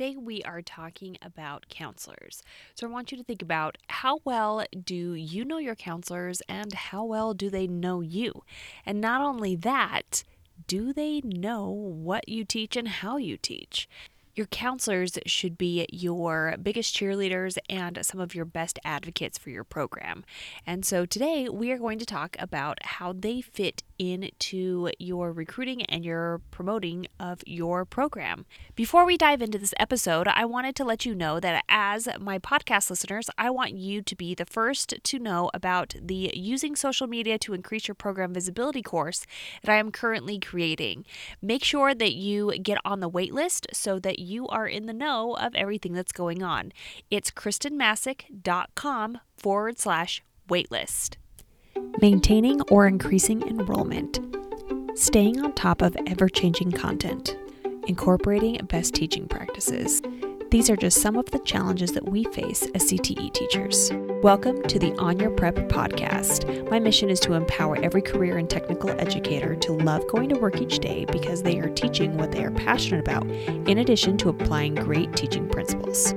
Today we are talking about counselors. So I want you to think about how well do you know your counselors and how well do they know you? And not only that, do they know what you teach and how you teach? Your counselors should be your biggest cheerleaders and some of your best advocates for your program. And so today we are going to talk about how they fit into your recruiting and your promoting of your program. Before we dive into this episode, I wanted to let you know that as my podcast listeners, I want you to be the first to know about the Using Social Media to Increase Your Program Visibility course that I am currently creating. Make sure that you get on the wait list so that you are in the know of everything that's going on. It's khristenmassic.com forward slash waitlist. Maintaining or increasing enrollment. Staying on top of ever changing content. Incorporating best teaching practices. These are just some of the challenges that we face as CTE teachers. Welcome to the On Your Prep podcast. My mission is to empower every career and technical educator to love going to work each day because they are teaching what they are passionate about, in addition to applying great teaching principles.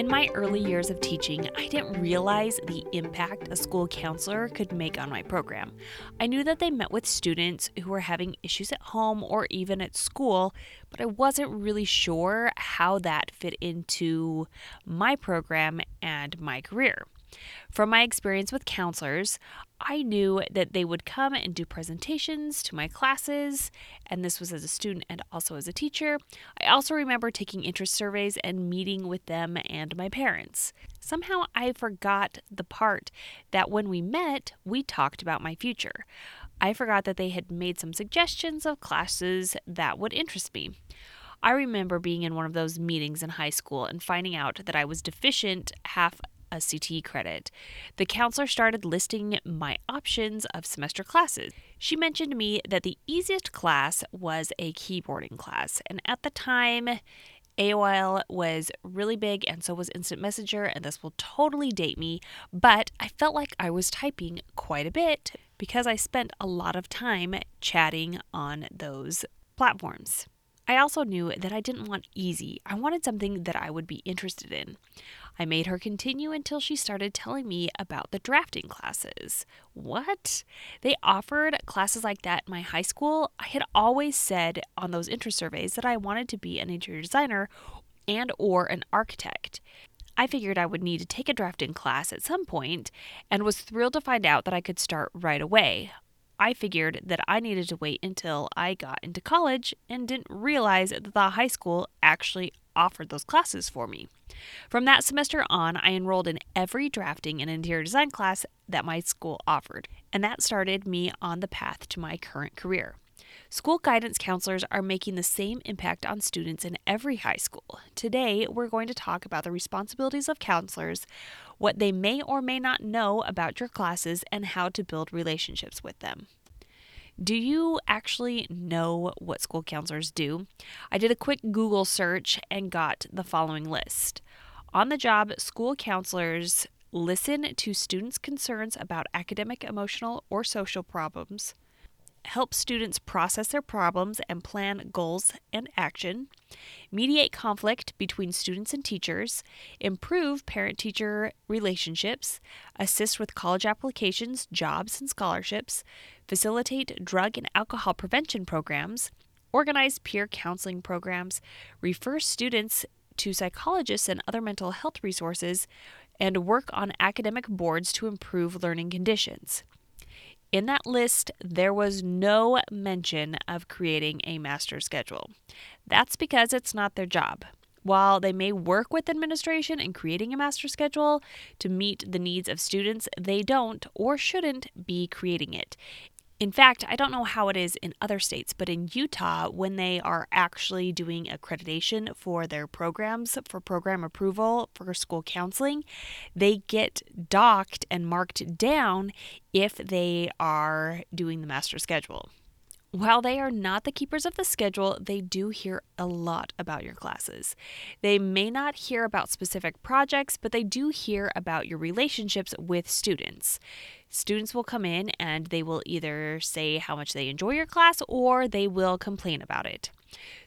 In my early years of teaching, I didn't realize the impact a school counselor could make on my program. I knew that they met with students who were having issues at home or even at school, but I wasn't really sure how that fit into my program and my career. From my experience with counselors, I knew that they would come and do presentations to my classes, and this was as a student and also as a teacher. I also remember taking interest surveys and meeting with them and my parents. Somehow I forgot the part that when we met, we talked about my future. I forgot that they had made some suggestions of classes that would interest me. I remember being in one of those meetings in high school and finding out that I was deficient half a CTE credit. The counselor started listing my options of semester classes. She mentioned to me that the easiest class was a keyboarding class, and at the time, AOL was really big, and so was Instant Messenger, and this will totally date me, but I felt like I was typing quite a bit because I spent a lot of time chatting on those platforms. I also knew that I didn't want easy. I wanted something that I would be interested in. I made her continue until she started telling me about the drafting classes. What? They offered classes like that in my high school? I had always said on those interest surveys that I wanted to be an interior designer and or an architect. I figured I would need to take a drafting class at some point and was thrilled to find out that I could start right away. I figured that I needed to wait until I got into college and didn't realize that the high school actually offered those classes for me. From that semester on, I enrolled in every drafting and interior design class that my school offered, and that started me on the path to my current career. School guidance counselors are making the same impact on students in every high school. Today, we're going to talk about the responsibilities of counselors, what they may or may not know about your classes, and how to build relationships with them. Do you actually know what school counselors do? I did a quick Google search and got the following list. On the job, school counselors listen to students' concerns about academic, emotional, or social problems, help students process their problems and plan goals and action, mediate conflict between students and teachers, improve parent teacher relationships, assist with college applications, jobs, and scholarships, facilitate drug and alcohol prevention programs, organize peer counseling programs, refer students to psychologists and other mental health resources, and work on academic boards to improve learning conditions. In that list, there was no mention of creating a master schedule. That's because it's not their job. While they may work with administration in creating a master schedule to meet the needs of students, they don't or shouldn't be creating it. In fact, I don't know how it is in other states, but in Utah, when they are actually doing accreditation for their programs for program approval for school counseling, they get docked and marked down if they are doing the master schedule. While they are not the keepers of the schedule, they do hear a lot about your classes. They may not hear about specific projects, but they do hear about your relationships with students. Students will come in and they will either say how much they enjoy your class or they will complain about it.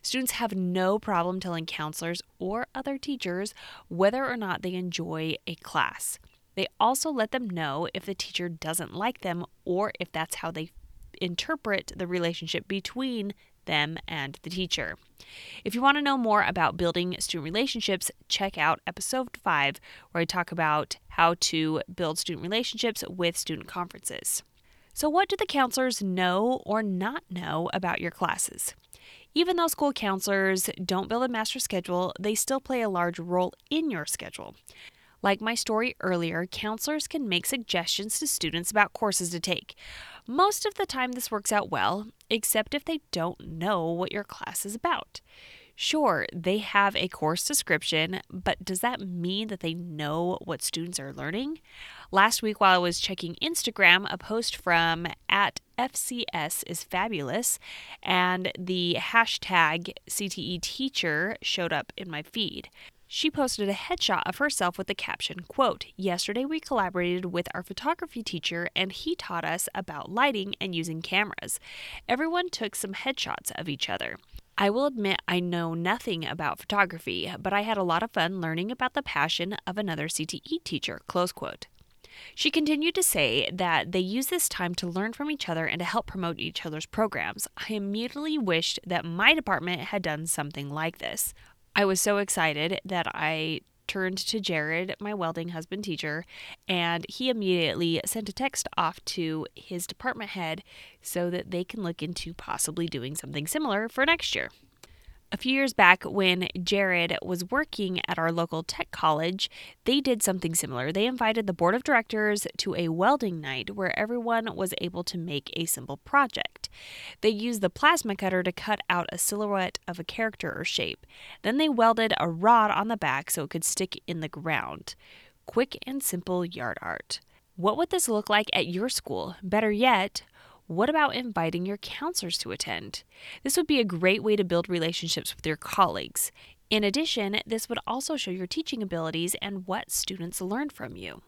Students have no problem telling counselors or other teachers whether or not they enjoy a class. They also let them know if the teacher doesn't like them or if that's how they interpret the relationship between them and the teacher. If you want to know more about building student relationships, check out episode 5, where I talk about how to build student relationships with student conferences. So, what do the counselors know or not know about your classes? Even though school counselors don't build a master schedule, they still play a large role in your schedule. Like my story earlier, counselors can make suggestions to students about courses to take. Most of the time, this works out well, except if they don't know what your class is about. Sure, they have a course description, but does that mean that they know what students are learning? Last week, while I was checking Instagram, a post from at FCS is fabulous, and the hashtag CTE teacher showed up in my feed. She posted a headshot of herself with the caption, quote, Yesterday we collaborated with our photography teacher and he taught us about lighting and using cameras. Everyone took some headshots of each other. I will admit I know nothing about photography, but I had a lot of fun learning about the passion of another CTE teacher, close quote. She continued to say that they use this time to learn from each other and to help promote each other's programs. I immediately wished that my department had done something like this. I was so excited that I turned to Jared, my welding husband teacher, and he immediately sent a text off to his department head so that they can look into possibly doing something similar for next year. A few years back, when Jared was working at our local tech college, they did something similar. They invited the board of directors to a welding night where everyone was able to make a simple project. They used the plasma cutter to cut out a silhouette of a character or shape. Then they welded a rod on the back so it could stick in the ground. Quick and simple yard art. What would this look like at your school? Better yet, what about inviting your counselors to attend? This would be a great way to build relationships with your colleagues. In addition, this would also show your teaching abilities and what students learn from you.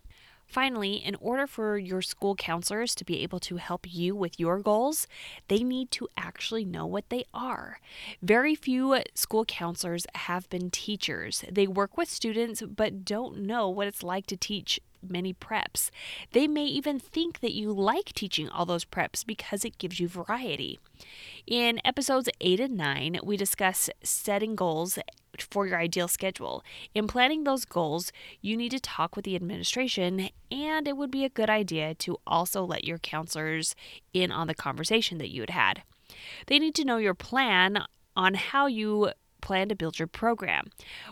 Finally, in order for your school counselors to be able to help you with your goals, they need to actually know what they are. Very few school counselors have been teachers. They work with students but don't know what it's like to teach many preps. They may even think that you like teaching all those preps because it gives you variety. In episodes 8 and 9, we discuss setting goals for your ideal schedule. In planning those goals, you need to talk with the administration, and it would be a good idea to also let your counselors in on the conversation that you had had. They need to know your plan on how you plan to build your program.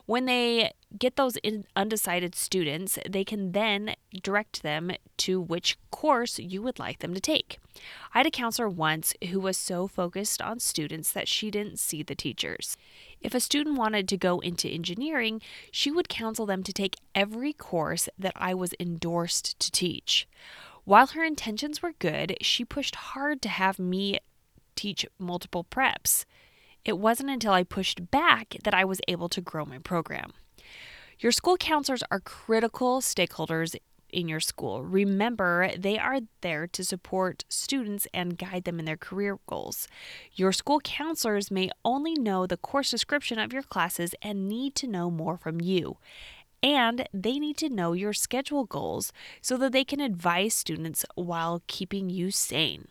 When they get those undecided students, they can then direct them to which course you would like them to take. I had a counselor once who was so focused on students that she didn't see the teachers. If a student wanted to go into engineering, she would counsel them to take every course that I was endorsed to teach. While her intentions were good, she pushed hard to have me teach multiple preps. It wasn't until I pushed back that I was able to grow my program. Your school counselors are critical stakeholders in your school. Remember, they are there to support students and guide them in their career goals. Your school counselors may only know the course description of your classes and need to know more from you and they need to know your schedule goals so that they can advise students while keeping you sane.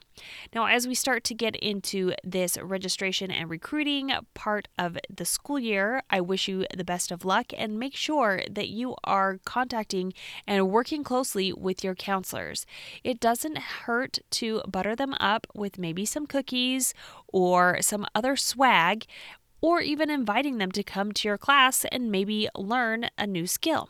Now, as we start to get into this registration and recruiting part of the school year, I wish you the best of luck and make sure that you are contacting and working closely with your counselors. It doesn't hurt to butter them up with maybe some cookies or some other swag or even inviting them to come to your class and maybe learn a new skill.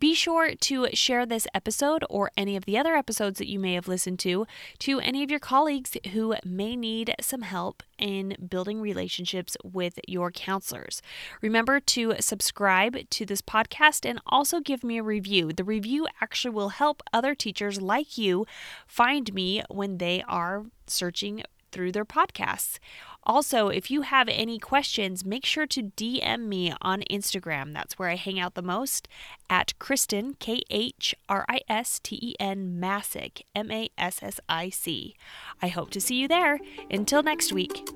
Be sure to share this episode or any of the other episodes that you may have listened to to any of your colleagues who may need some help in building relationships with your counselors. Remember to subscribe to this podcast and also give me a review. The review actually will help other teachers like you find me when they are searching through their podcasts. Also, if you have any questions, make sure to DM me on Instagram. That's where I hang out the most at Khristen, K H R I S T E N Massic, M A S S I C. I hope to see you there. Until next week.